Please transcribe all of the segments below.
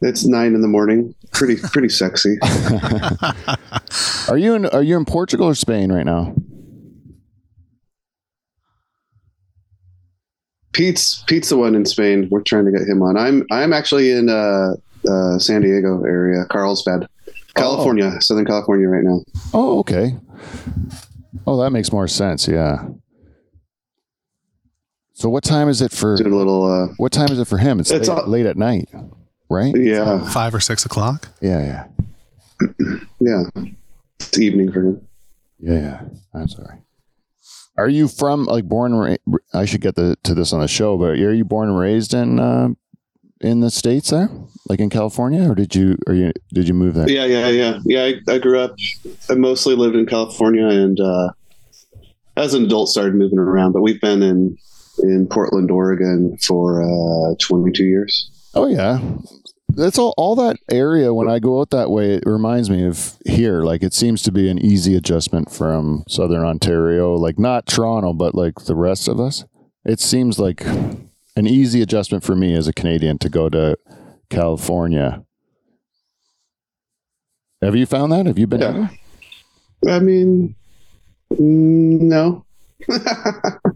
It's nine in the morning. Pretty pretty sexy. Are you in Are you in Portugal or Spain right now? Pete's Pete's the one in Spain. We're trying to get him on. I'm I'm actually in uh, uh, San Diego area, Carlsbad, California, Southern California right now. Oh, okay. Oh, that makes more sense. Yeah. So what time is it for? Doing a little. Uh, What time is it for him? It's, It's late, all- late at night, right? yeah, Five or six o'clock. Yeah, yeah, yeah. It's evening for him. yeah, yeah. I'm sorry. Are you from like born? ra- I should get the, to this on the show, but are you born and raised in uh, in the states there, like in California, or did you? Or you did you move there? Yeah, yeah, yeah, yeah. I, I grew up. I mostly lived in California, and uh, as an adult, started moving around. But we've been in in Portland, Oregon, for uh, 22 years. Oh yeah. That's all all that area when I go out that way it reminds me of here like it seems to be an easy adjustment from southern Ontario like not Toronto but like the rest of us. It seems like an easy adjustment for me as a Canadian to go to California. Have you found that? Have you been Yeah. there? I mean, no.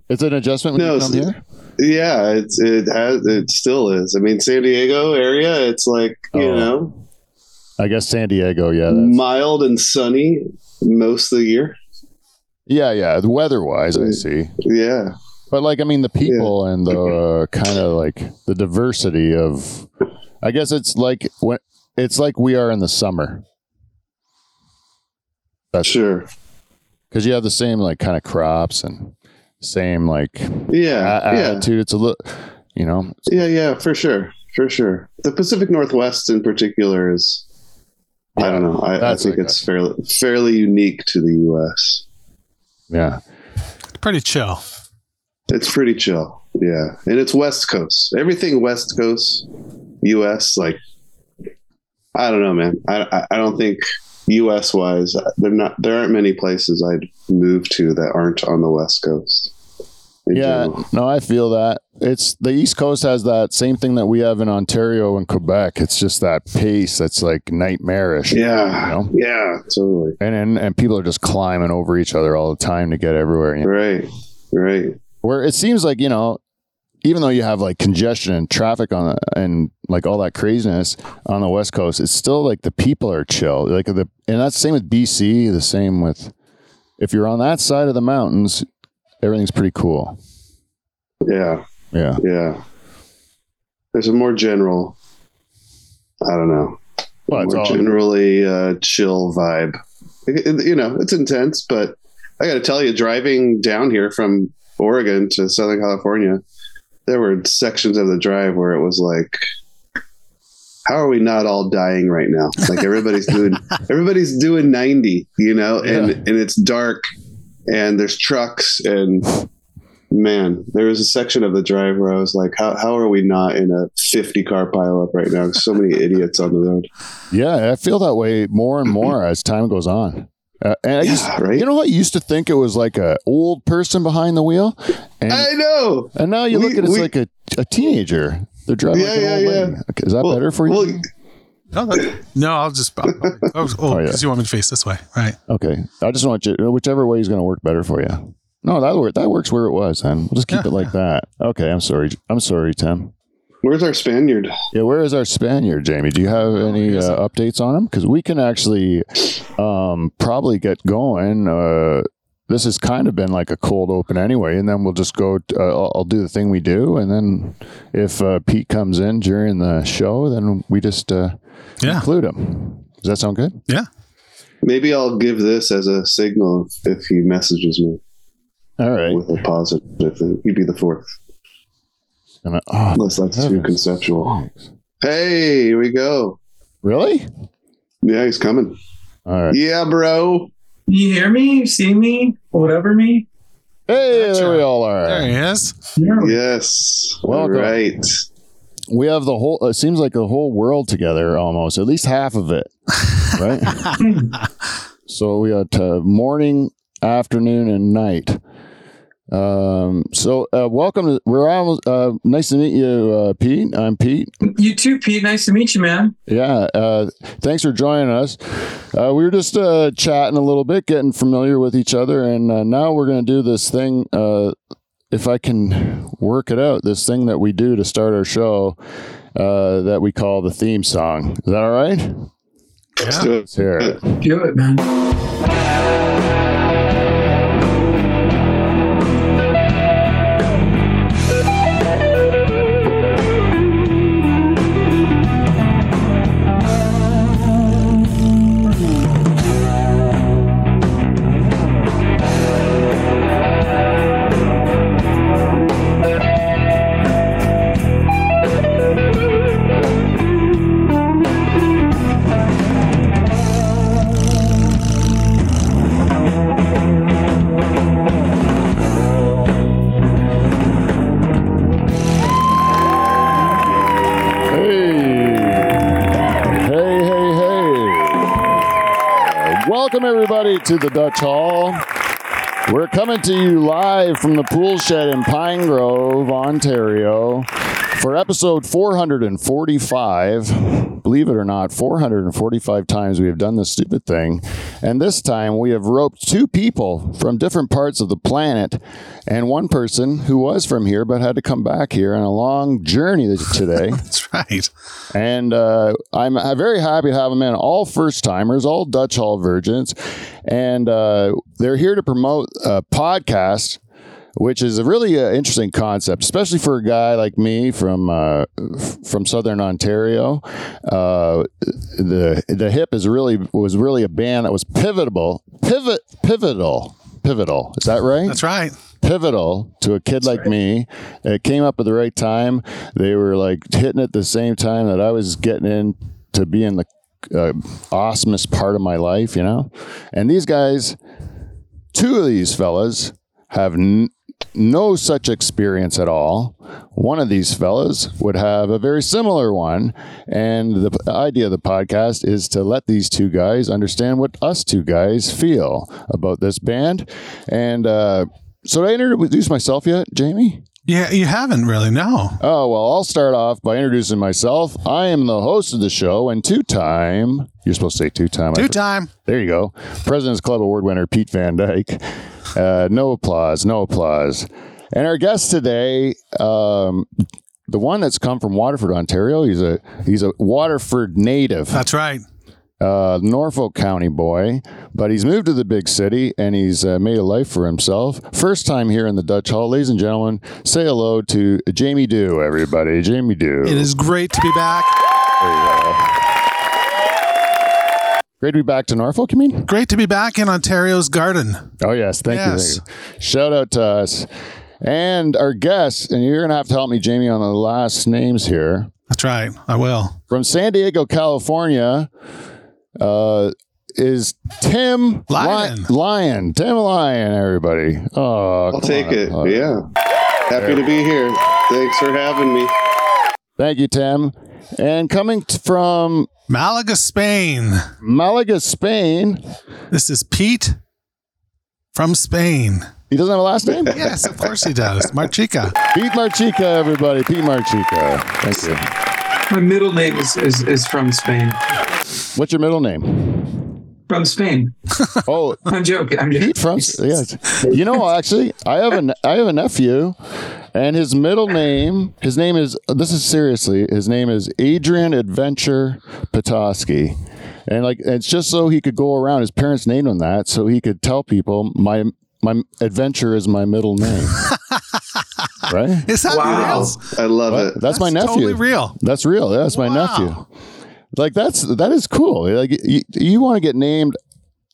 It's an adjustment when No, you come here? yeah, it's it has it still is. I mean, San Diego area, it's like you Oh. know I guess San Diego, yeah. That's, mild and sunny most of the year. yeah, yeah. The weather wise, I see. Yeah, But like, I mean, the people and the uh, kind of like the diversity of, I guess it's like when it's like we are in the summer. That's sure. Because you have the same like kind of crops and same like Yeah, a- yeah, attitude. It's a little, you know, yeah, yeah, for sure, for sure. The Pacific Northwest in particular is. I don't know. I, I think like it's fairly fairly unique to the U.S. yeah, It's Pretty chill. It's pretty chill. Yeah, and it's West Coast. Everything West Coast, U.S. Like, I don't know, man. I I, I don't think U.S. wise, there not there aren't many places I'd move to that aren't on the West Coast. yeah. general. No, I feel that it's the East Coast has that same thing that we have in Ontario and Quebec. It's just that pace that's like nightmarish. yeah, You know? yeah, totally. And, and and people are just climbing over each other all the time to get everywhere. you know? Right, right. where it seems like you know even though you have like congestion and traffic on the, and like all that craziness on the west coast it's still like the people are chill like the and that's the same with bc the same with if you're on that side of the mountains everything's pretty cool Yeah, yeah yeah. There's a more general. I don't know. well it's more all, generally uh, chill vibe. It- it- you know, it's intense, but I got to tell you, driving down here from Oregon to Southern California, there were sections of the drive where it was like, "How are we not all dying right now? Like everybody's doing, everybody's doing ninety, you know, and Yeah. and it's dark, and there's trucks and." Man, there was a section of the drive where I was like, "How how are we not in a fifty car pileup right now? So many idiots on the road." yeah i feel that way more and more as time goes on uh, and I used, right? you know what? I used to think it was like a old person behind the wheel, and I know. and now you we- look at it, it's we- like a, a teenager. They're driving Yeah, like an yeah, old yeah. lady. Okay, is that Well- better for you? well, No, that- no I'll just. I'll, oh, because Oh, yeah. you want me to face this way, right? Okay, I just want you whichever way is going to work better for you. No, that work that works where it was, then we'll just keep Yeah, it like that. Okay, I'm sorry. I'm sorry, Tim. Where's our Spaniard? Yeah, where is our Spaniard, Jamie? Do you have any uh, updates on him? Because we can actually um, probably get going. Uh, this has kind of been like a cold open anyway, and then we'll just go. t- uh, I'll, I'll do the thing we do, and then if uh, Pete comes in during the show, then we just uh, Yeah, include him. Does that sound good? yeah. Maybe I'll give this as a signal if, if he messages me All right. with a positive thing. He'd be the fourth, Gonna- oh, unless that's too conceptual. Hey, here we go. really? Yeah, he's coming. All right. Yeah, bro. You hear me? You see me? Whatever me? Hey, That's there we all are. There he is. Yeah. Yes. Welcome. All right. we have the whole it seems like the whole world together almost at least half of it right so we got uh, morning afternoon and night Um, so uh, welcome. To, we're almost. Uh, nice to meet you, uh, Pete. I'm Pete. You too, Pete. Nice to meet you, man. Yeah. Uh, thanks for joining us. Uh, we were just uh, chatting a little bit, getting familiar with each other, and uh, now we're going to do this thing. Uh, if I can work it out, this thing that we do to start our show, uh, that we call the theme song. Is that all right? Let's Yeah. do it. Let's hear it. Do it, man. Welcome, everybody, to the Dutch Hall. We're coming to you live from the pool shed in Pine Grove, Ontario, for episode 445. Believe it or not, 445 times we have done this stupid thing. And this time we have roped two people from different parts of the planet and one person who was from here but had to come back here on a long journey today. That's right. And uh, I'm, I'm very happy to have them in. All first timers, all Dutch Hall virgins. And uh, they're here to promote a podcast, which is a really uh, interesting concept, especially for a guy like me from uh, f- from Southern Ontario. Uh, the the Hip is really was really a band that was pivotal, pivot, pivotal, pivotal. Is that right? That's right. pivotal to a kid like me. It came up at the right time. They were like hitting at the same time that I was getting in to be in the uh, awesomest part of my life, you know? And these guys, two of these fellas, have n- no such experience at all. One of these fellas would have a very similar one. And the idea of the podcast is to let these two guys understand what us two guys feel about this band. And uh, so, did I introduce myself yet, Jamie? Yeah, you haven't really. No. Oh, well, I'll start off by introducing myself. I am the host of the show and two time, you're supposed to say two time. Two time. There you go. President's Club Award winner Pete Van Dyke. Uh, no applause, no applause. And our guest today, um, the one that's come from Waterford, Ontario. He's a he's a Waterford native, That's right. uh, Norfolk County boy, but he's moved to the big city and he's uh, made a life for himself. First time here in the Dutch Hall, ladies and gentlemen. Say hello to Jamie Dew, everybody. Jamie Dew. It is great to be back. There you go. Great to be back to Norfolk. You mean? Great to be back in Ontario's garden. Oh yes, thank Yes. you, thank you. Shout out to us and our guests, and you're gonna have to help me, Jamie, on the last names here. That's right. I will. From San Diego, California, uh, is Tim Lion. Li- Lyon. Tim Lion, everybody. Oh, I'll take on. it. Uh, Yeah. Happy to be here. Thanks for having me. Thank you, Tim. And coming t- from Malaga, Spain. Malaga, Spain. This is Pete from Spain. He doesn't have a last name. Yes, of course he does. Marchica. Pete Marchica, everybody. Pete Marchica. Thank you. My middle name is, is, is from Spain. What's your middle name? From Spain. Oh, I'm joking. I'm joking. From yes. You know, actually, I have a I have a nephew, and his middle name, his name is this is seriously, his name is Adrian Adventure Petoskey. And like it's just so he could go around. His parents named him that so he could tell people my my adventure is my middle name. right? Is that Wow. real? I love What? it. That's, my nephew. Totally real. That's real. Yeah, That's my nephew. Like that's that is cool. Like you, you want to get named.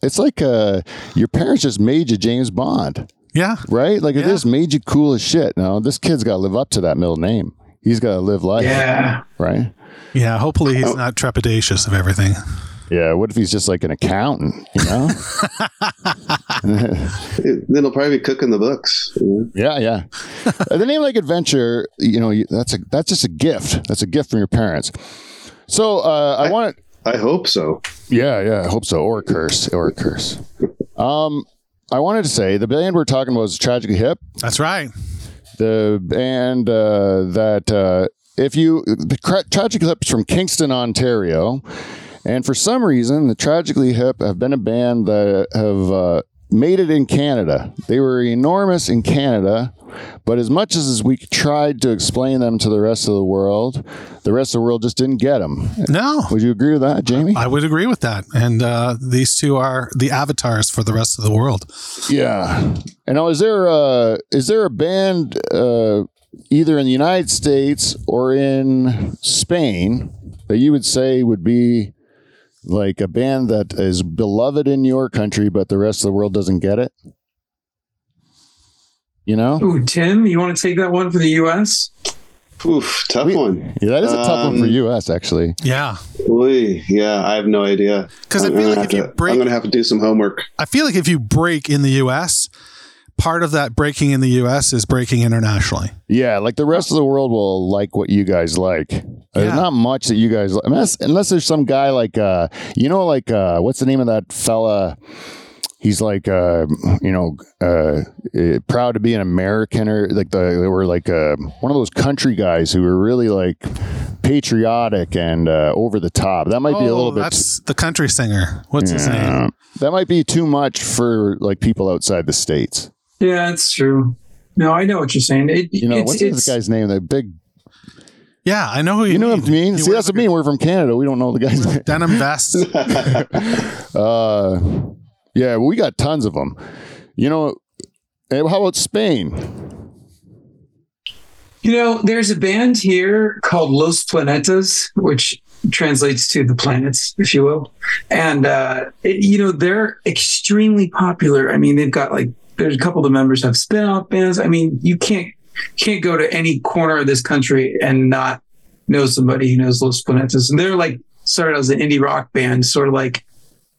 It's like uh, your parents just made you James Bond, Yeah. right? Like it Yeah. just made you cool as shit. Now this kid's got to live up to that middle name. He's got to live life, Yeah. right? Yeah. Hopefully he's not trepidatious of everything. Yeah. What if he's just like an accountant? You know? Then he'll probably be cooking the books. you know? yeah, yeah. The name like adventure, you know, that's a that's just a gift. That's a gift from your parents. So uh, I want I hope so. Yeah, yeah, I hope so. Or a curse, or a curse. Um, I wanted to say the band we're talking about is Tragically Hip. That's right. the band uh, that uh, if you the Tra- Tragically Hip is from Kingston, Ontario, and for some reason the Tragically Hip have been a band that have uh, made it in Canada. They were enormous in Canada, but as much as we tried to explain them to the rest of the world, the rest of the world just didn't get them. No, Would you agree with that, Jamie? I would agree with that. And uh, these two are the avatars for the rest of the world. Yeah. And now, is there a is there a band uh, either in the United States or in Spain that you would say would be like a band that is beloved in your country, but the rest of the world doesn't get it? You know? Ooh, Tim, you want to take that one for the U.S.? Oof, tough We- one. Yeah, that is a tough one for Um, U.S. Actually. Yeah. Oy, yeah, I have no idea. Because I'm feel like have if you break- I'm going to have to do some homework. I feel like if you break in the US, part of that breaking in the US is breaking internationally. Yeah, like the rest of the world will like what you guys like. There's Yeah. not much that you guys like, unless, unless there's some guy like, uh, you know, like uh, what's the name of that fella? He's like, uh, you know, uh, eh, proud to be an American, or like the they were like uh, one of those country guys who were really like patriotic and uh, over the top. That might be a little bit. Oh, That's the country singer. What's his name? That might be too much for like people outside the states. Yeah, it's true. No, I know what you're saying. It, You know, it's, what's it's, this guy's name? The big, Yeah, I know who you, you know what I mean? He See, that's what I mean. We're from Canada. We don't know the guy's name. Denim vests. Uh, yeah, we got tons of them. You know, eh, how about Spain? You know, there's a band here called Los Planetas, which translates to the planets, if you will. And, uh, it, you know, they're extremely popular. I mean, they've got like, there's a couple of the members have spin off bands. I mean, you can't, can't go to any corner of this country and not know somebody who knows Los Planetas. And they're like, started as an indie rock band, sort of like,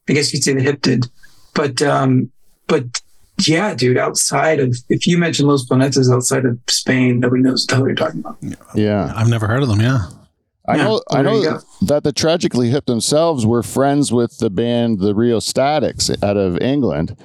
I guess you'd say the hip did. But, um, but yeah, dude, outside of, if you mention Los Planetas outside of Spain, nobody knows what the hell you're talking about. Yeah, I've never heard of them. Yeah. I Yeah, know. I know that the Tragically Hip themselves were friends with the band the Rheostatics out of England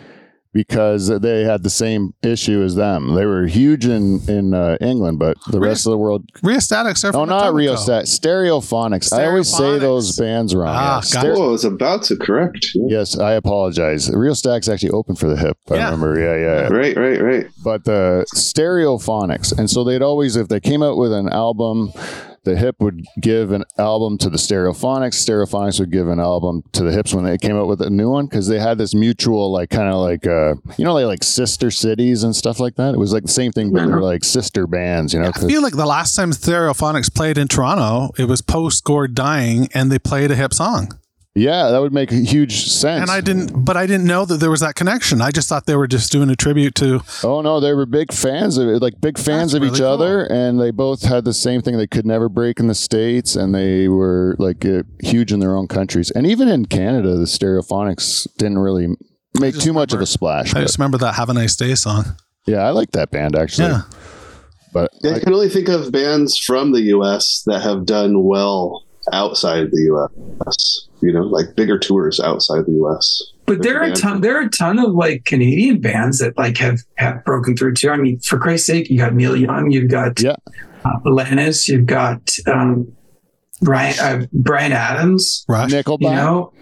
because they had the same issue as them. They were huge in in uh, England, but the Rio- rest of the world. Rheostatics are Oh, from not Etobicoke. Rio Stat. Stereophonics. I always say those bands wrong. Ah, yeah. got Stereo- Oh, I was about to correct. Yes, I apologize. Rheostatics actually opened for the hip. I Yeah. remember. Yeah, yeah. Right, right, right. but the stereophonics and so they'd always if they came out with an album the hip would give an album to the stereophonics stereophonics would give an album to the hips when they came out with a new one because they had this mutual like kind of like uh you know they like sister cities and stuff like that it was like the same thing but they're like sister bands you know i feel like the last time Stereophonics played in Toronto, it was post Gord dying, and they played a hip song. Yeah that would make a huge sense And I didn't, but I didn't know that there was that connection. I just thought they were just doing a tribute to. Oh no, they were big fans of it, like big fans That's of each really other, and they both had the same thing. They could never break in the states, and they were like uh, huge in their own countries, and even in Canada, the Stereophonics didn't really make just too much of a splash. I But just remember that "Have a Nice Day" song. yeah, I like that band actually. Yeah, But Yeah, I I- can only think of bands from the U.S. that have done well outside the U.S. You know, like bigger tours outside the U.S. But there are a ton. There are a ton of like Canadian bands that like have have broken through too. I mean, for Christ's sake, you got Neil Young, you've got Yeah. uh, Alanis, you've got um, Brian uh, Bryan Adams. Rush. Nickelback, You know,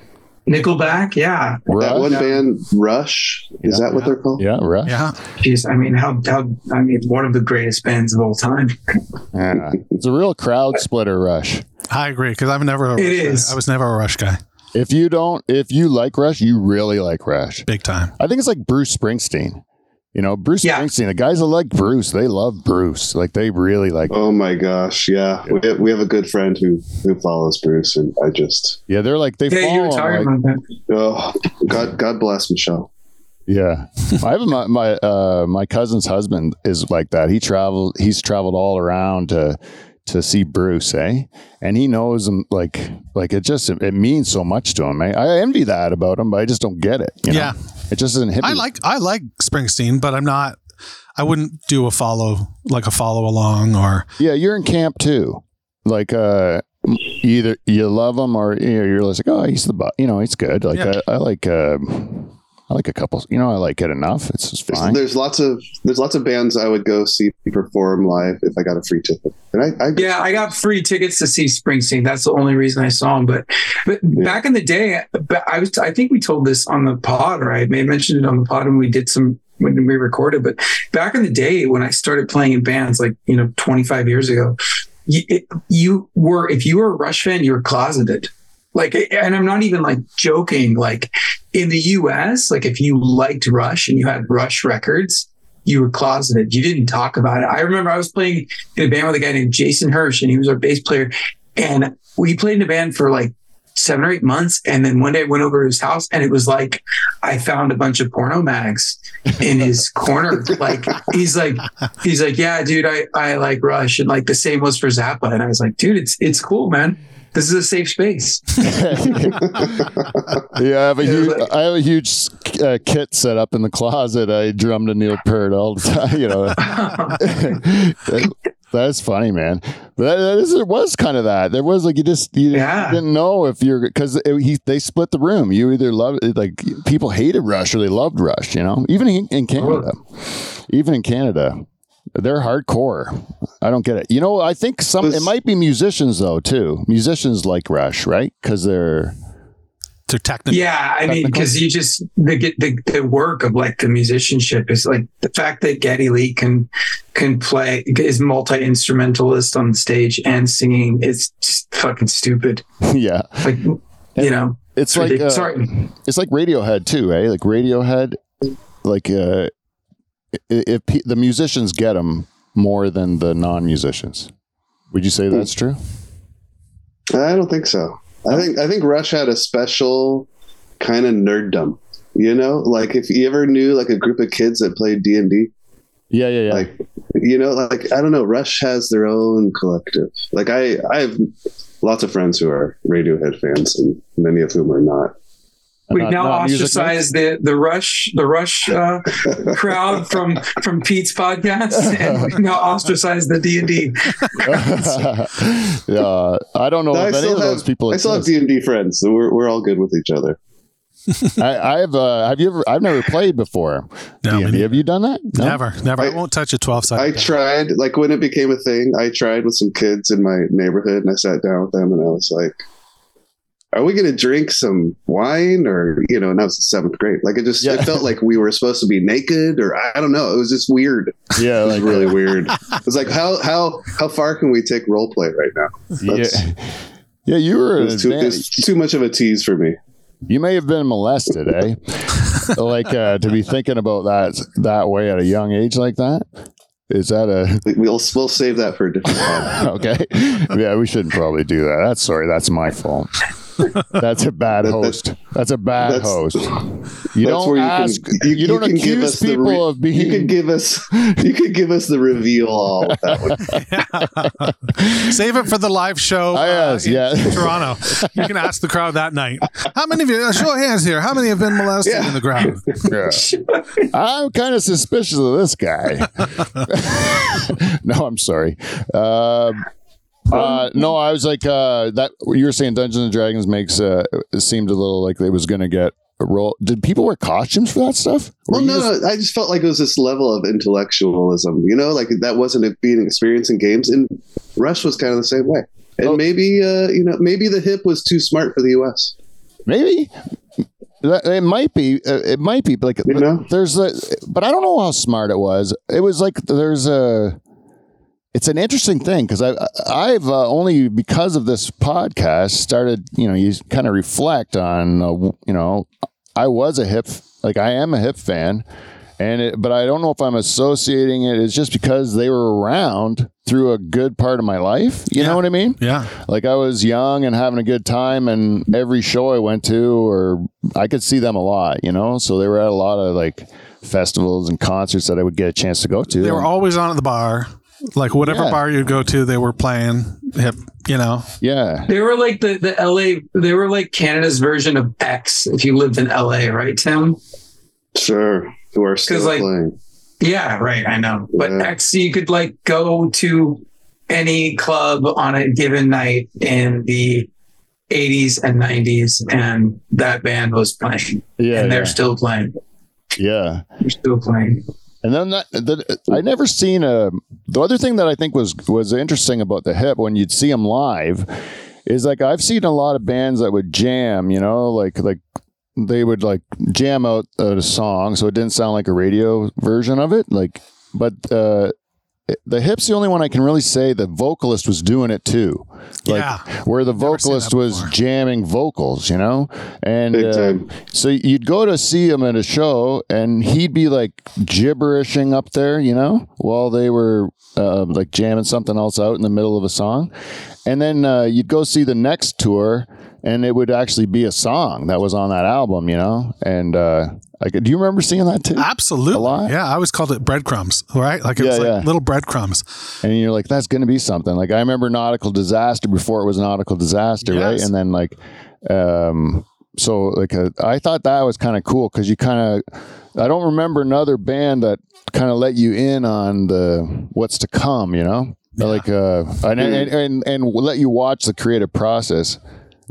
Nickelback. Yeah, That one band, Rush, is Yeah. that what they're called? yeah, Rush. Yeah, jeez. I mean, how how I mean, one of the greatest bands of all time. Yeah. It's a real crowd splitter, Rush. I agree because I've never. A It Rush guy. I was never a Rush guy. If you don't, if you like Rush, you really like Rush. Big time. I think it's like Bruce Springsteen. You know, Bruce Yeah. Springsteen. The guys that like Bruce, they love Bruce. Like they really like. Oh my gosh, yeah. We have, we have a good friend who who follows Bruce, and I just Yeah, they're like they Yeah, you follow were him, talking like- about that. oh God God bless Michelle. Yeah, I have my my uh, my cousin's husband is like that. He traveled. He's traveled all around to to see Bruce, eh? And he knows him like like it just it means so much to him. Eh? I envy that about him, but I just don't get it. you know? Yeah. it just doesn't hit me. I like I like Springsteen, but I'm not. I wouldn't do a follow like a follow along or Yeah, you're in camp too. Like uh, either you love him or you know, you're just like, oh, he's the bu- you know, he's good. Like Yeah. I, I like. Uh, I like a couple. You know, I like it enough. It's just There's, fine. there's lots of there's lots of bands I would go see perform live if I got a free ticket. And I, I Yeah, I got free tickets to see Springsteen. That's the only reason I saw him. But but Yeah. back in the day, but I was I think we told this on the pod, or I may have mentioned it on the pod when we did some when we recorded. But back in the day when I started playing in bands, like you know, 25 years ago, you, it, you were if you were a Rush fan, you were closeted. Like, and I'm not even like joking. Like in the U.S., like if you liked Rush and you had Rush records, you were closeted. You didn't talk about it. I remember I was playing in a band with a guy named Jason Hirsch, and he was our bass player. And we played in a band for like seven or eight months. And then one day I went over to his house, and it was like I found a bunch of porno mags in his corner. Like he's like he's like, yeah, dude, I I like Rush, and like the same was for Zappa. And I was like, dude, it's it's cool, man. This is a safe space. yeah, I have a huge, I have a huge uh, kit set up in the closet. I drum to Neil Peart all the time. You know, That- that's funny, man. But that, that is, it was kind of that. There was like you just you, Yeah. didn't know if you're because he they split the room. You either love like people hated Rush or they loved Rush. You know, even in, in Canada, even in Canada. They're hardcore. I don't get it. You know, I think some it might be musicians though too. Musicians like Rush, right? Because they're To technical. Yeah, I mean, because you just the, the the work of like the musicianship is like the fact that Geddy Lee can can play is multi instrumentalist on stage and singing is just fucking stupid. yeah. Like you know, It's like uh, sorry. it's like Radiohead too, eh? Like Radiohead, like uh, i- if the musicians get them more than the non-musicians, would you say hmm. that's true? I don't think so. I think I think Rush had a special kind of nerddom. You know, like if you ever knew like a group of kids that played D and D, Yeah, yeah, yeah. like you know, like I don't know, Rush has their own collective. Like I, I have lots of friends who are Radiohead fans, and many of whom are not. We've Not- now not ostracized the the rush the rush uh, crowd from from Pete's podcast, and we've now ostracized the D and D. yeah, I don't know I if any still of those have- people I still have. D and D friends, so we're we're all good with each other. I, I've uh, have you ever? I've never played before. No, me D&D. have you done that? No? Never, never. I, I- won't touch a twelve sided. I sided. tried, like when it became a thing, I tried with some kids in my neighborhood, and I sat down with them, and I was like, "Are we going to drink some wine, or you know?" And I was in seventh grade. Like it just Yeah. it felt like we were supposed to be naked, or I don't know. It was just weird. Yeah, It was like really weird. It was like how how how far can we take role play right now? yeah, That's- yeah. You were It too, it too much of a tease for me. You may have been molested, eh? like uh, to be thinking about that that way at a young age like that. Is that a We- We'll we'll save that for a different time. okay? Yeah, we shouldn't probably do that. That's sorry. That's my fault. That's a bad host. That's a bad That's- host. You That's don't where you ask. can- You, you- you don't can give accuse us people re- of being. You could give us you could give us the reveal all with that one. Save it for the live show. Ah, yes, in yeah. Toronto. You can ask the crowd that night. How many of you? uh, Show of hands here. How many have been molested Yeah. in the crowd? Yeah. I'm kind of suspicious of this guy. no, I'm sorry. Uh, uh, no, I was like uh, that. You were saying Dungeons and Dragons makes uh, it seemed a little like it was going to get a role. Did people wear costumes for that stuff? Or Well, no, just- I just felt like it was this level of intellectualism, you know, like that wasn't a, being an experience in games. And Rush was kind of the same way. And Oh. maybe, uh, you know, maybe the hip was too smart for the U.S. maybe. It might be. uh, It might be. Like You know? there's a, but I don't know how smart it was. It was like there's a. It's an interesting thing because I I've uh, only because of this podcast started you know you kind of reflect on uh, you know I was a hip like I am a hip fan and it, but I don't know if I'm associating it it's just because they were around through a good part of my life you Yeah. know what I mean Yeah. like I was young and having a good time, and every show I went to, or I could see them a lot, you know. So they were at a lot of like festivals and concerts that I would get a chance to go to. They were always on at the bar. Like whatever Yeah. bar you go to, they were playing hip, you know. yeah, They were like the the LA. They were like Canada's version of X. If you lived in LA, right, Tim? Sure. Who are still like, playing. Yeah, right. I know. But Yeah. X, you could like go to any club on a given night in the 80s and 90s, and that band was playing, Yeah, and they're yeah. still playing. yeah. They're still playing. And then that, that I never seen a. The other thing that I think was was interesting about the hip when you'd see them live is like I've seen a lot of bands that would jam, you know, like like they would like jam out a song so it didn't sound like a radio version of it, like. But uh, the hip's the only one I can really say the vocalist was doing it too, like yeah. where the vocalist was before. jamming vocals, you know, and Big uh, time. so you'd go to see him at a show, and he'd be like gibberishing up there, you know, while they were uh, like jamming something else out in the middle of a song. And then uh, you'd go see the next tour, and it would actually be a song that was on that album, you know. And uh, like, do you remember seeing that too? Absolutely. A? Yeah, I always called it breadcrumbs, right? Like it was Yeah, like yeah. little breadcrumbs. And you're like, that's going to be something. Like I remember Nautical Disaster before it was Nautical Disaster, right? And then like, um, so like uh, I thought that was kind of cool because you kind of, I don't remember another band that kind of let you in on the what's to come, you know, like uh, and, and and and let you watch the creative process.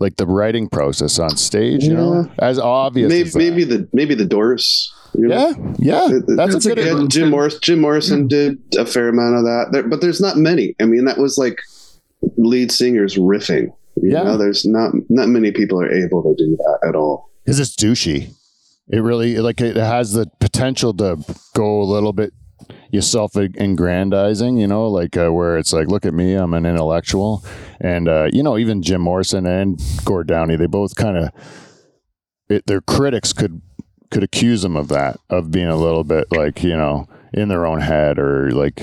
Like the writing process on stage, you know, as obvious. Maybe as maybe the maybe the Doors. you know? yeah, yeah. It- it- That's, That's a a good. Yeah, one. Jim Morris, Jim Morrison did a fair amount of that, there, but there's not many. I mean, that was like lead singers riffing. You Yeah. know, there's not not many people are able to do that at all. because it's douchey. It really like it has the potential to go a little bit yourself aggrandizing, you know, like uh, where it's like, look at me, I'm an intellectual, and uh, you know, even Jim Morrison and Gord Downie, they both kind of their critics could could accuse them of that, of being a little bit like you know in their own head or like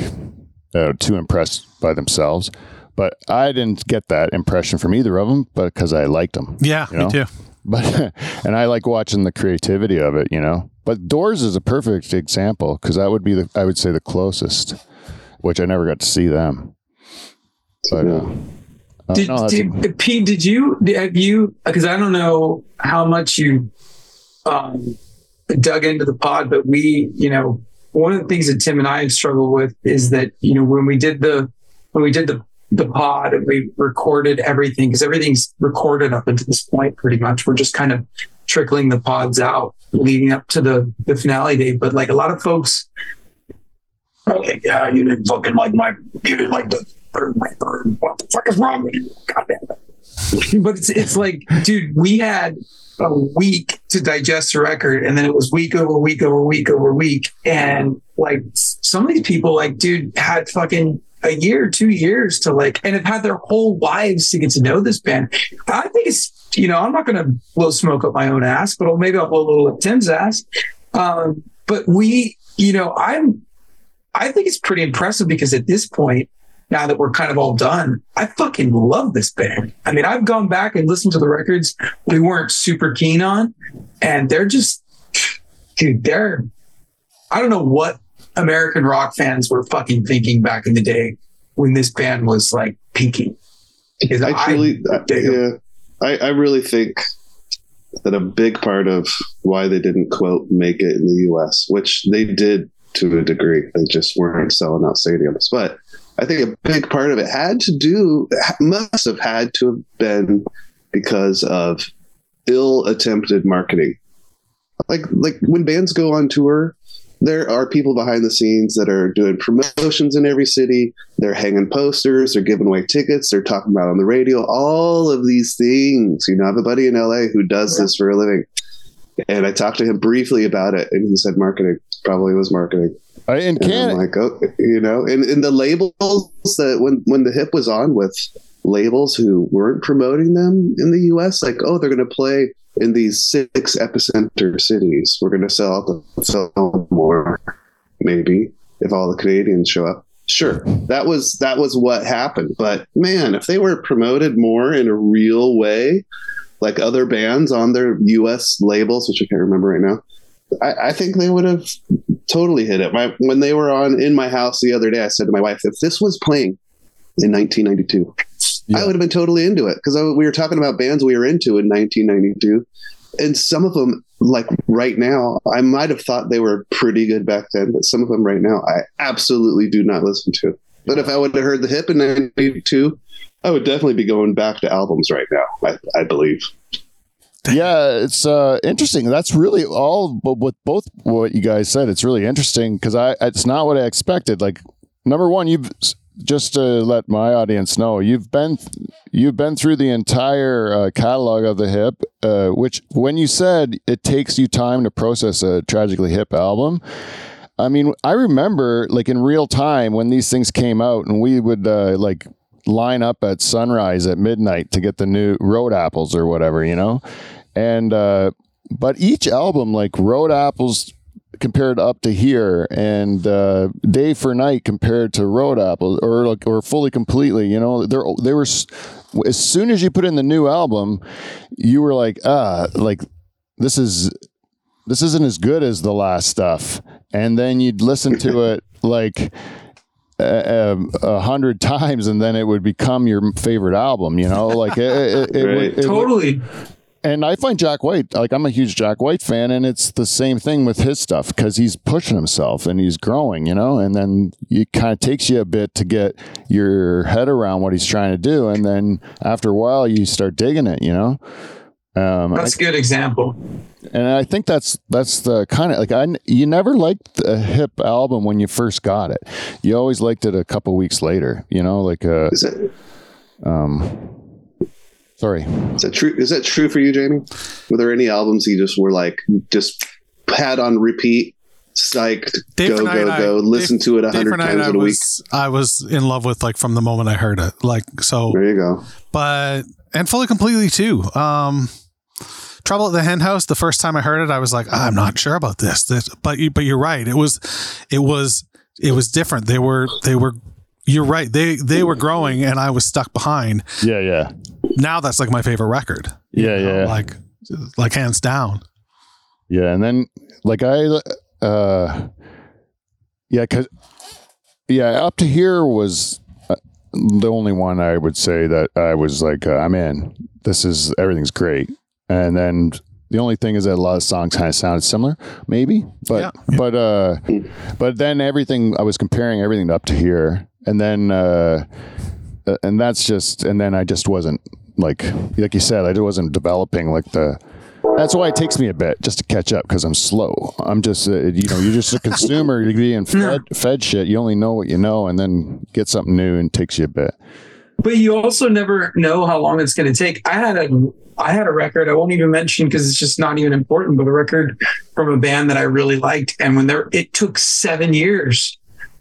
uh, too impressed by themselves. But I didn't get that impression from either of them, but because I liked them Yeah, You know? me too. but and I like watching the creativity of it, you know. But Doors is a perfect example because that would be the I would say the closest, which I never got to see them. But uh, uh, Did, no, that's- did Pete? Did you have you? Because I don't know how much you um, dug into the pod, but we, you know, one of the things that Tim and I had struggled with is that you know when we did the when we did the the pod and we recorded everything because everything's recorded up until this point pretty much. We're just kind of trickling the pods out leading up to the the finale date. But like a lot of folks like, yeah, you didn't fucking like my you didn't like the bird my bird. What the fuck is wrong with you? God damn it. But it's it's like, dude, we had a week to digest the record, and then it was week over week over week over week. And like some of these people, like, dude, had fucking a year, two years to like, and have had their whole lives to get to know this band. I think it's, you know, I'm not going to blow smoke up my own ass, but maybe I'll blow a little up Tim's ass. Um, but we, you know, I'm, I think it's pretty impressive because at this point, now that we're kind of all done, I fucking love this band. I mean, I've gone back and listened to the records we weren't super keen on, and they're just, dude, they're, I don't know what American rock fans were fucking thinking back in the day when this band was like peaking. Because I truly, I yeah, I, I really think that a big part of why they didn't quote make it in the U.S., which they did to a degree, they just weren't selling out stadiums. But I think a big part of it had to do, must have had to have been because of ill attempted marketing. Like, like when bands go on tour, there are people behind the scenes that are doing promotions in every city. They're hanging posters, they're giving away tickets, they're talking about on the radio, all of these things. You know, I have a buddy in LA who does this for a living. And I talked to him briefly about it, and he said marketing probably was marketing. I, in And I'm like, oh, you know, and, and the labels that when when the hip was on with labels who weren't promoting them in the U.S., like, oh, they're going to play in these six epicenter cities. We're going to sell out the sell more, maybe if all the Canadians show up. Sure, that was that was what happened. But man, if they were promoted more in a real way, like other bands on their U.S. labels, which I can't remember right now, I, I think they would have totally hit it. My, when they were on in my house the other day, I said to my wife, if this was playing in 1992, Yeah. I would have been totally into it because we were talking about bands we were into in 1992, and some of them, like right now, I might have thought they were pretty good back then, but some of them right now, I absolutely do not listen to. But if I would have heard the hip in '92, I would definitely be going back to albums right now. I, I believe. yeah, it's uh, interesting. That's really all. But with both what you guys said, it's really interesting because I it's not what I expected. Like number one, you've just to let my audience know, you've been you've been through the entire uh, catalog of the hip. Uh, which when you said it takes you time to process a tragically hip album. I mean, I remember like in real time when these things came out, and we would uh, like line up at sunrise at midnight to get the new road apples or whatever, you know? And, uh, but each album, like Road Apples compared up to here and uh, Day for Night compared to Road Apples or or fully completely, you know, they're, they were, as soon as you put in the new album, you were like, ah, like this is, this isn't as good as the last stuff. And then you'd listen to it like, uh, um, a hundred times, and then it would become your favorite album. You know, like it, it, it, Right. would, it would- Totally. And I find Jack White like I'm a huge Jack White fan, and it's the same thing with his stuff because he's pushing himself and he's growing. You know, and then it kind of takes you a bit to get your head around what he's trying to do, and then after a while you start digging it. You know. Um, That's a good example. and I think that's that's the kind of like I you never liked a hip album when you first got it. You always liked it a couple weeks later. You know, like uh, Is that um, sorry, is that true? Is that true for you, Jamie? Were there any albums you just were like just had on repeat, psyched, Day go go Night, go, I- listen to it a hundred times I a week? was I was in love with like from the moment I heard it. Like so, There you go. but and fully completely too. Um, Trouble at the Hen House. The first time I heard it, I was like, I'm not sure about this. This, but you, but you're right. It was, it was, it was different. They were, they were. You're right. They they were growing, and I was stuck behind. yeah, yeah, Now that's like my favorite record. yeah, yeah. Like, like hands down. Yeah, and then like I, uh, yeah, cause yeah, up to here was uh, the only one I would say that I was like, uh, I'm in. This is everything's great, and then the only thing is that a lot of songs kind of sounded similar, maybe, but Yeah, yeah. but uh, but then everything I was comparing everything up to here, and then uh, uh, and that's just, and then I just wasn't like like you said, I just wasn't developing like the. That's why it takes me a bit just to catch up because I'm slow. I'm just, uh, you know, you're just a consumer. You're being fed, fed shit. You only know what you know, and then get something new and it takes you a bit. But you also never know how long it's going to take. I had a I had a record I won't even mention because it's just not even important, but a record from a band that I really liked, and when there it took seven years,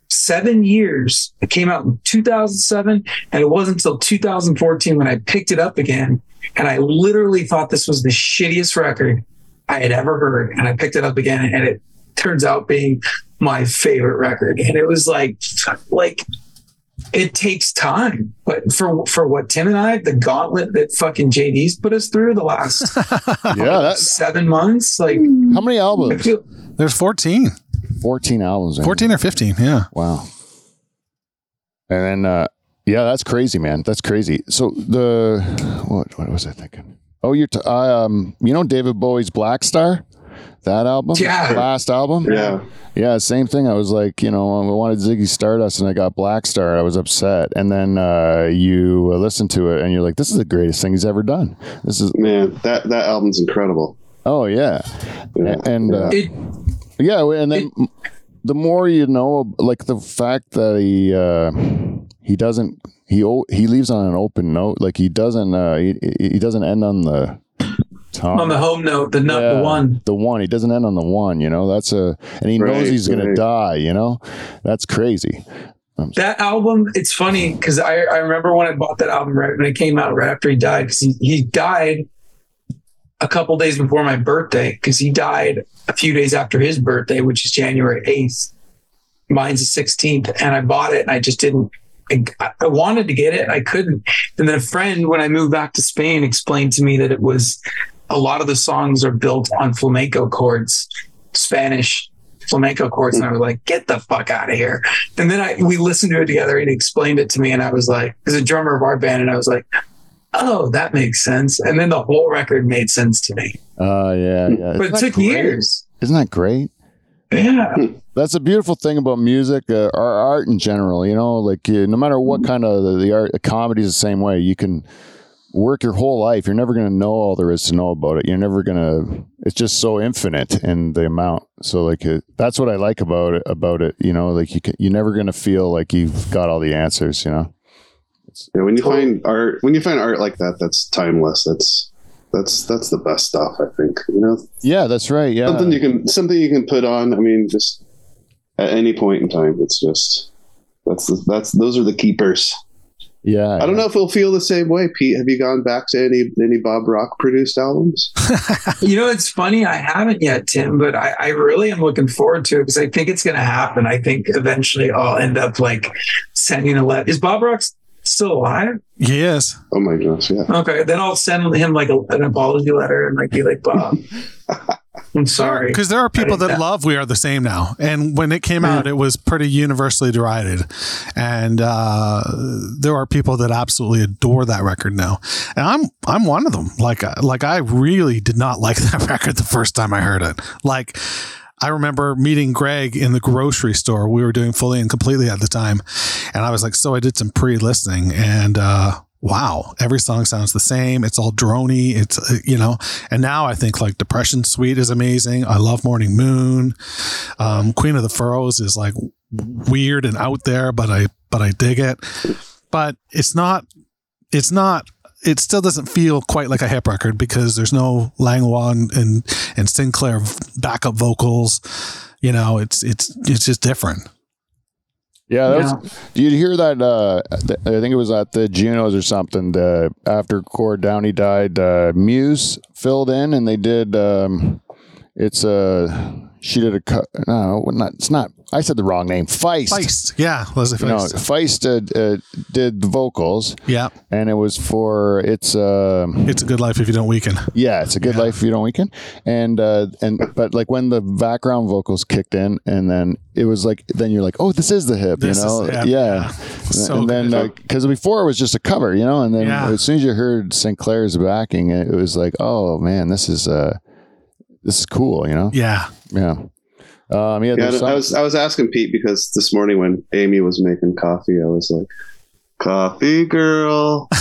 seven years. It came out in 2007, and it wasn't until 2014 when I picked it up again, and I literally thought this was the shittiest record I had ever heard, and I picked it up again, and it turns out being my favorite record, and it was like like it takes time. But for for what Tim and I, the gauntlet that fucking JD's put us through the last Yeah. That, seven months, like how many albums? feel There's 14, 14 albums. man. 14 or 15. Yeah. Wow. And then, uh, yeah, that's crazy, man. That's crazy. So the what what was I thinking? Oh, you're t- I, um, you know David Bowie's Blackstar, that album, Yeah. last album. Yeah. Yeah, same thing. I was like, you know, I wanted Ziggy Stardust, and I got Blackstar. I was upset, and then uh, you listen to it, and you're like, this is the greatest thing he's ever done. This is Man, that that album's incredible. oh yeah, Yeah. and uh, it. Yeah, and then the more you know, like the fact that he uh, he doesn't he o- he leaves on an open note, like he doesn't uh, he, he doesn't end on the top. On the home note, the nut, Yeah, the one. the one. He doesn't end on the one. You know, that's a and he knows Right, he's gonna die. You know, that's crazy. That album, it's funny because I, I remember when I bought that album right when it came out right after he died because he, he died a couple days before my birthday because he died a few days after his birthday, which is January 8th. Mine's the 16th. And I bought it and I just didn't. I, wanted to get it. I couldn't. And then a friend, when I moved back to Spain, explained to me that it was a lot of the songs are built on flamenco chords, Spanish flamenco chords. And I was like, get the fuck out of here. And then I, we listened to it together and he explained it to me. And I was like, as a drummer of our band, and I was like, oh, that makes sense. And then the whole record made sense to me. Uh, yeah, yeah. But Isn't it took great? years. Isn't that great? Yeah. That's a beautiful thing about music, uh, our art in general. You know, like uh, no matter what kind of the, the art, comedy is the same way. You can work your whole life. You're never going to know all there is to know about it. You're never going to. It's just so infinite in the amount. So like it, that's what I like about it. About it, you know, like you can, you're never going to feel like you've got all the answers. You know. Yeah, when you find art, when you find art like that, that's timeless. That's that's that's the best stuff. I think you know Yeah, that's right. Yeah. something you can something you can put on. I mean, just at any point in time, it's just that's the, that's those are the keepers. yeah. I don't know if we'll feel the same way. Pete, have you gone back to any any Bob Rock produced albums? You know, it's funny. I haven't yet, Tim, but I, I really am looking forward to it because I think it's going to happen. I think eventually I'll end up like sending a letter. Is Bob Rock still alive? Yes. Oh my gosh, yeah. Okay, then I'll send him like a, an apology letter and like be like, Bob, I'm sorry. Because there are people that know. love We Are the Same now. And when it came out, it was pretty universally derided. And uh, there are people that absolutely adore that record now. And I'm I'm one of them. Like uh, like I really did not like that record the first time I heard it. Like I remember meeting Greg in the grocery store. We were doing fully and completely at the time. And I was like, so I did some pre-listening and uh wow, every song sounds the same. It's all drony. It's, uh, you know, and now I think like Depression Suite is amazing. I love Morning Moon. Um, Queen of the Furrows is like weird and out there, but I, but I dig it. But it's not, it's not, it still doesn't feel quite like a hip record because there's no Langlois and, and, and Sinclair backup vocals. You know, it's, it's, it's just different. Yeah, that was, did you hear that? Uh, th- I think it was at the Junos or something. The, after Gord Downie died, uh, Muse filled in, and they did. Um, it's uh, she did a cut. No, not. It's not. I said the wrong name. Feist. Feist. Yeah. Leslie Feist. Feist uh, uh, did the vocals, yeah. and it was for it's. Uh, It's a good life if you don't weaken. yeah, it's a good life if you don't weaken. And uh, and but like when the background vocals kicked in, and then it was like then you're like, oh, this is the hip, This you know? hip, yeah. yeah. So and then because before it was just a cover, you know, and then Yeah. as soon as you heard Sinclair's backing, it, it was like, oh man, this is uh, this is cool, you know? Yeah. Yeah. Um, yeah, Yeah, there's I was I was asking Pete because this morning when Amy was making coffee, I was like, "Coffee girl."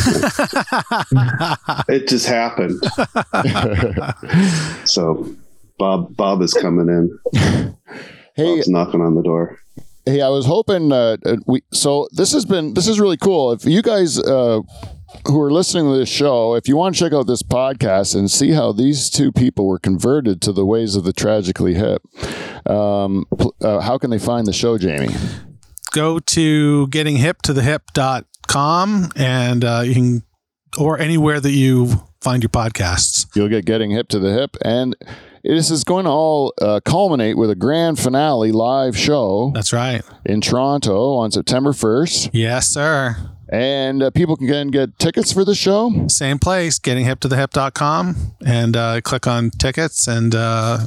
it just happened. So Bob Bob is coming in. hey, Bob's knocking on the door. Hey, I was hoping uh, uh, we. So this has been this is really cool. If you guys uh, who are listening to this show, if you want to check out this podcast and see how these two people were converted to the ways of the tragically hip, um, uh, how can they find the show, Jamie? go to gettinghiptothehip.com and uh, you can or anywhere that you find your podcasts You'll get getting hip to the hip, and this is going to all uh, culminate with a grand finale live show that's right in Toronto on September first, yes sir and uh, people can get, get tickets for the show. same place gettinghiptothehip.com and uh, click on tickets and uh,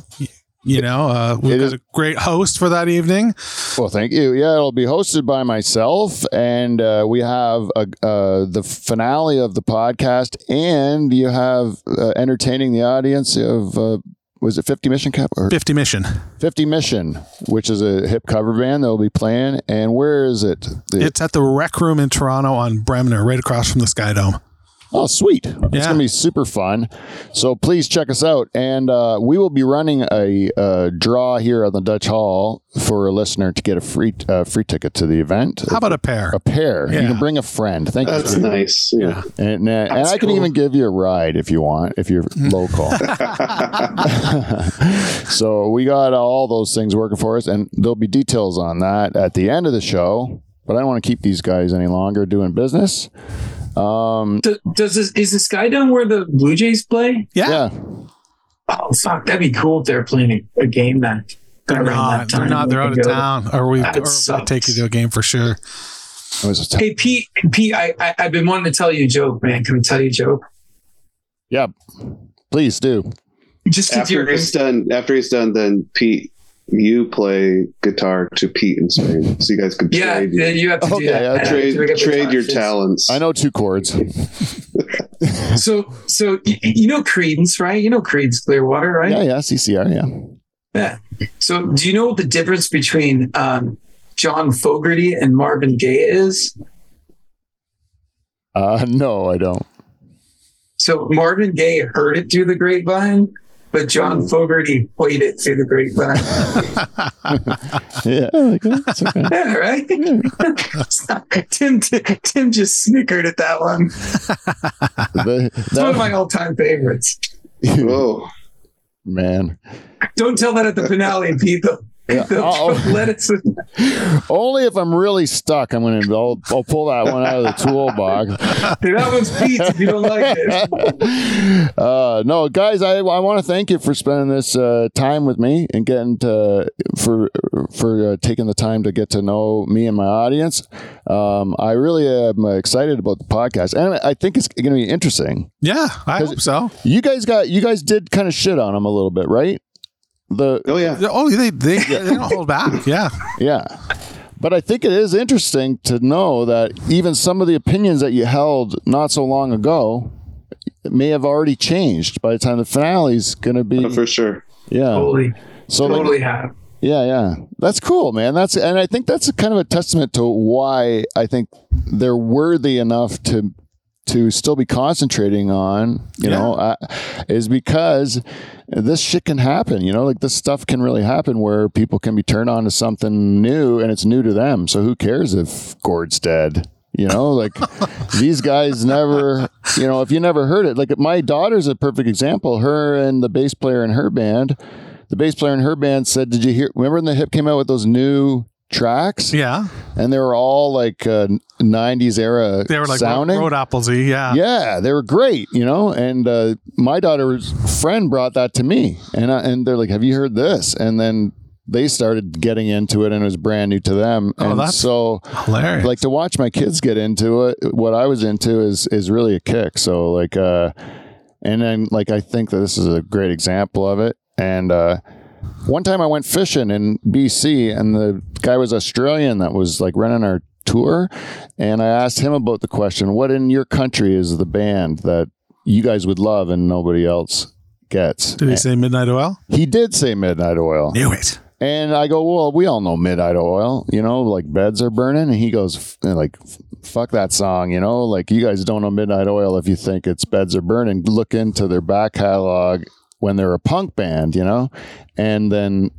you know uh, we've got is- a great host for that evening Well, thank you. Yeah, it'll be hosted by myself, and uh, we have a, uh, the finale of the podcast, and you have uh, entertaining the audience of uh, was it Fifty Mission Cap or 50 mission Fifty Mission, which is a hip cover band that will be playing. And where is it? The- it's at the rec room in toronto on bremner right across from the sky dome Oh, sweet. It's Yeah. going to be super fun. So please check us out. And uh, we will be running a uh, draw here on the Dutch Hall for a listener to get a free uh, free ticket to the event. how about a pair a pair? You can bring a friend. Thank That's you. That's nice. Yeah. And, uh, and That's I can cool. even give you a ride if you want, if you're local. so we got all those things working for us, and there'll be details on that at the end of the show. But I don't want to keep these guys any longer doing business. Um, Do- Does this is the Sky Dome where the Blue Jays play? yeah, yeah, Oh fuck, that'd be cool if they're playing a, a game then. they're not that they're not they're out of town or we or we sucks. take you to a game for sure it was a t- Hey Pete, Pete, I, I I've been wanting to tell you a joke, man. Can we tell you a joke? yeah. Please do. Just After you're he's done, after he's done, then Pete, you play guitar to Pete in Spain, so you guys could yeah, trade, yeah, you have to Okay, do that. yeah, I trade, pick up the trade your talents. I know two chords. So, so y- you know Creedence, right? You know Creedence Clearwater, right? Yeah, yeah. CCR. Yeah. Yeah. So, do you know what the difference between um, John Fogerty and Marvin Gaye is? Uh, no, I don't. So, Marvin Gaye heard it through the grapevine, but John Fogerty played it through the grapevine. Yeah, like that. Okay. yeah, right? Tim, Tim just snickered at that one. The- It's one of my all-time favorites. Whoa. man, Don't tell that at the finale, Pete. They'll, Yeah. Uh-oh. let it. slip. only if I'm really stuck, I'm gonna. I'll, I'll pull that one out of the toolbox. That one's Pete's if you don't like it. uh, no, guys, I, I want to thank you for spending this uh, time with me and getting to for for uh, taking the time to get to know me and my audience. Um, I really am excited about the podcast, and I think it's going to be interesting. Yeah, I hope so. You guys got you guys did kind of shit on them a little bit, right? The Oh yeah. Oh, they they, they don't hold back. Yeah. yeah. But I think it is interesting to know that even some of the opinions that you held not so long ago may have already changed by the time the finale is going to be. Oh, for sure. Yeah. Totally, So like, totally have. yeah, yeah, that's cool, man. That's and I think that's a kind of a testament to why I think they're worthy enough to to still be concentrating on. You know, uh, is because this shit can happen. You know, like this stuff can really happen where people can be turned on to something new and it's new to them. So who cares if Gord's dead? You know, like these guys never, you know, if you never heard it, like my daughter's a perfect example. Her and the bass player in her band, the bass player in her band said, "Did you hear? Remember when the hip came out with those new tracks? Yeah. And they were all like uh, '90s era They were like sounding. road, road applesy. Yeah. Yeah, they were great, you know. And uh, my daughter's friend brought that to me, and I, and they're like, "Have you heard this?" And then they started getting into it, and it was brand new to them. Oh, and that's- so, Hilarious. like to watch my kids get into it, what I was into is is really a kick. So like, uh, and then like I think that this is a great example of it. And uh, one time I went fishing in BC, and the guy was Australian that was like running our tour, and I asked him about the question: What in your country is the band that you guys would love and nobody else gets? Did he say Midnight Oil? He did say Midnight Oil. Knew it. And I go, well, we all know Midnight Oil, you know, like beds are burning. And he goes, like, fuck that song, you know, like you guys don't know Midnight Oil if you think it's beds are burning. Look into their back catalog when they're a punk band, you know, and then,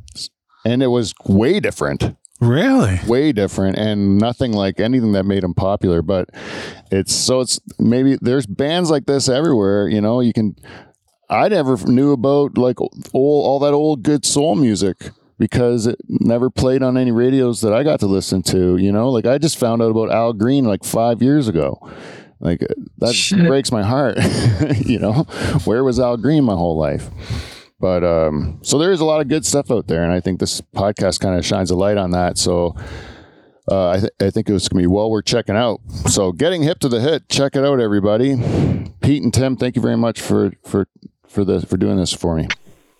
and it was way different, Really? way different, and nothing like anything that made them popular. But it's so it's maybe there's bands like this everywhere, you know, you can. I never knew about like old, all that old good soul music because it never played on any radios that I got to listen to. You know, like I just found out about Al Green like five years ago. Like that Shit. breaks my heart. you know, where was Al Green my whole life? But um, so there is a lot of good stuff out there, and I think this podcast kind of shines a light on that. So uh, I, th- I think it was going to be well worth checking out. So getting hip to the hip, check it out, everybody. Pete and Tim, thank you very much for for for the for doing this for me.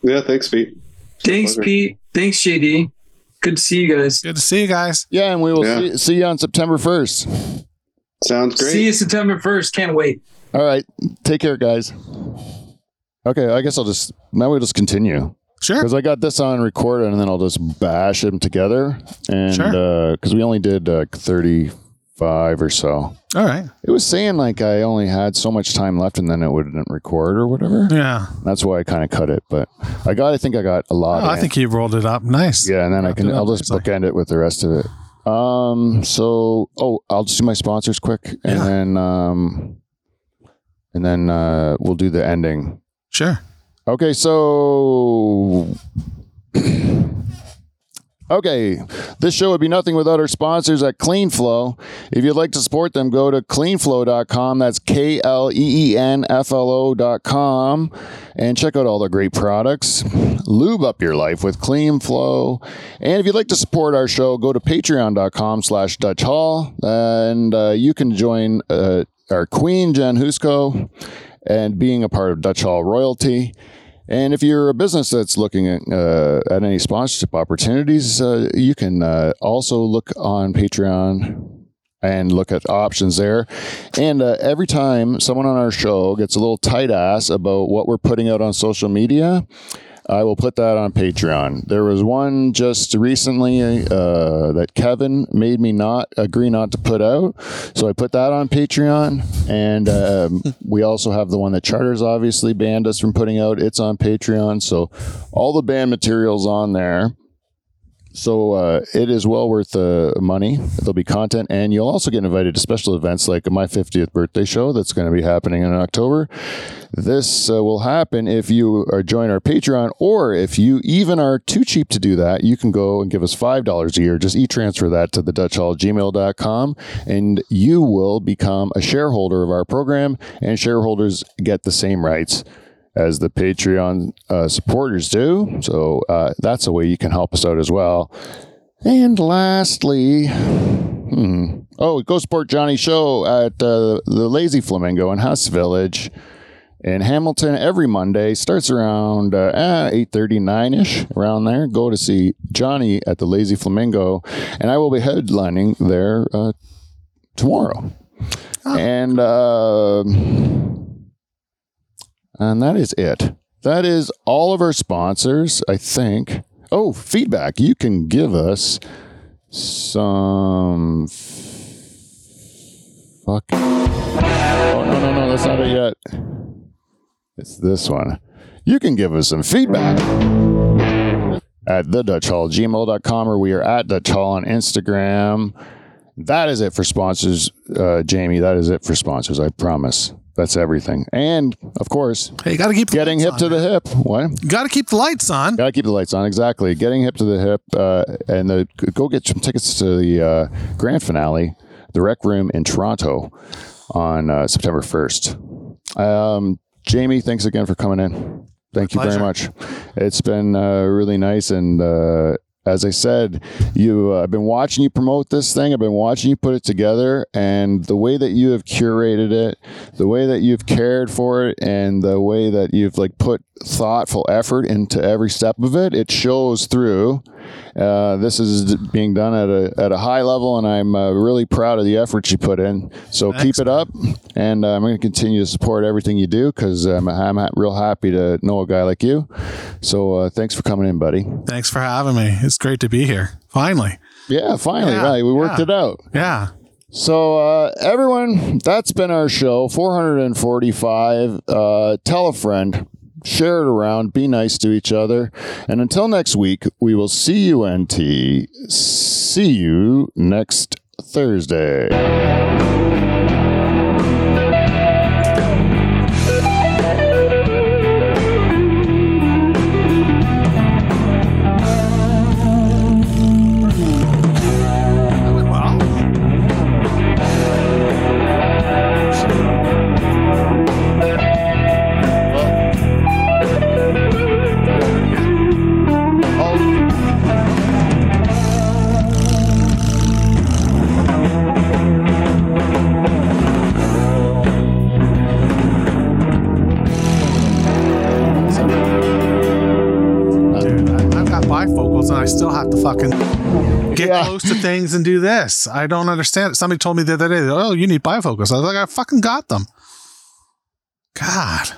Yeah. Thanks, Pete. Thanks, Pete. Thanks, JD. Good to see you guys. Good to see you guys. Yeah, and we will Yeah. see, see you on September first. Sounds great. See you September 1st. Can't wait. All right, take care, guys. Okay, I guess I'll just now we'll just continue Sure. because I got this on record and then I'll just bash them together and Sure. because we only did uh, thirty five or so. All right. It was saying like I only had so much time left and then it wouldn't record or whatever. Yeah. That's why I kind of cut it. But I got, I think I got a lot. Oh, I think he rolled it up. Nice. yeah, and then I can, I'll just bookend it with the rest of it. Um. So, oh, I'll just do my sponsors quick, and Yeah. then um, and then uh, we'll do the ending. Sure. Okay, so Okay, this show would be nothing without our sponsors at KleenFlo. If you'd like to support them, go to kleenflo.com. That's K L E E N F L O.com and check out all the great products. Lube up your life with KleenFlo. And if you'd like to support our show, go to patreon.com slash Dutch Hall and uh, you can join uh, our queen, Jen Husko, and being a part of Dutch Hall royalty. And if you're a business that's looking at, uh, at any sponsorship opportunities, uh, you can uh, also look on Patreon and look at options there. And uh, every time someone on our show gets a little tight ass about what we're putting out on social media, I will put that on Patreon. There was one just recently uh, that Kevin made me not agree not to put out, so I put that on Patreon. And um, we also have the one that Charters obviously banned us from putting out. It's on Patreon, so all the banned materials on there. So uh, it is well worth the money. There'll be content, and you'll also get invited to special events like my 50th birthday show that's going to be happening in October. This uh, will happen if you are join our Patreon, or if you even are too cheap to do that, you can go and give us five dollars a year. Just e-transfer that to the Dutch Hall gmail.com, and you will become a shareholder of our program, and shareholders get the same rights as the Patreon uh, supporters do. So uh, that's a way you can help us out as well. And lastly, hmm, oh, Go Sport Johnny show at uh, the Lazy Flamingo in Hess Village in Hamilton every Monday. Starts around uh, 8.30, ish around there. Go to see Johnny at the Lazy Flamingo. And I will be headlining there uh, tomorrow. And... And that is it. That is all of our sponsors, I think. Oh, feedback. You can give us some. Fuck. Oh, no, no, no. That's not it yet. It's this one. You can give us some feedback at the Dutch Hall, gmail.com, or we are at Dutch Hall on Instagram. That is it for sponsors, uh, Jamie. That is it for sponsors. I promise. That's everything. And of course, Hey, you got to keep getting hip on, to the hip. What? You got to keep the lights on. Got to keep the lights on. Exactly. Getting hip to the hip. Uh, and the, go get some tickets to the uh, grand finale, the Rec Room in Toronto on uh, September 1st. Um, Jamie, thanks again for coming in. Thank you very much. It's been uh, really nice. And uh, as I said, you uh, I've been watching you promote this thing. I've been watching you put it together, and the way that you have curated it, the way that you've cared for it, and the way that you've like put thoughtful effort into every step of it, it shows through. Uh, this is being done at a at a high level, and I'm uh, really proud of the effort you put in. So keep it up, and uh, I'm going to continue to support everything you do because I'm, I'm real happy to know a guy like you. So uh, thanks for coming in, buddy. Thanks for having me. It's great to be here. Finally. Yeah, finally, Yeah, right? We worked yeah. it out. Yeah. So, uh, everyone, that's been our show, 445. Uh, tell a friend, share it around, be nice to each other. And until next week, we will see you, NT. See you next Thursday. Things and do this. I don't understand. Somebody told me the other day, oh, you need bifocals. I was like, I fucking got them. God.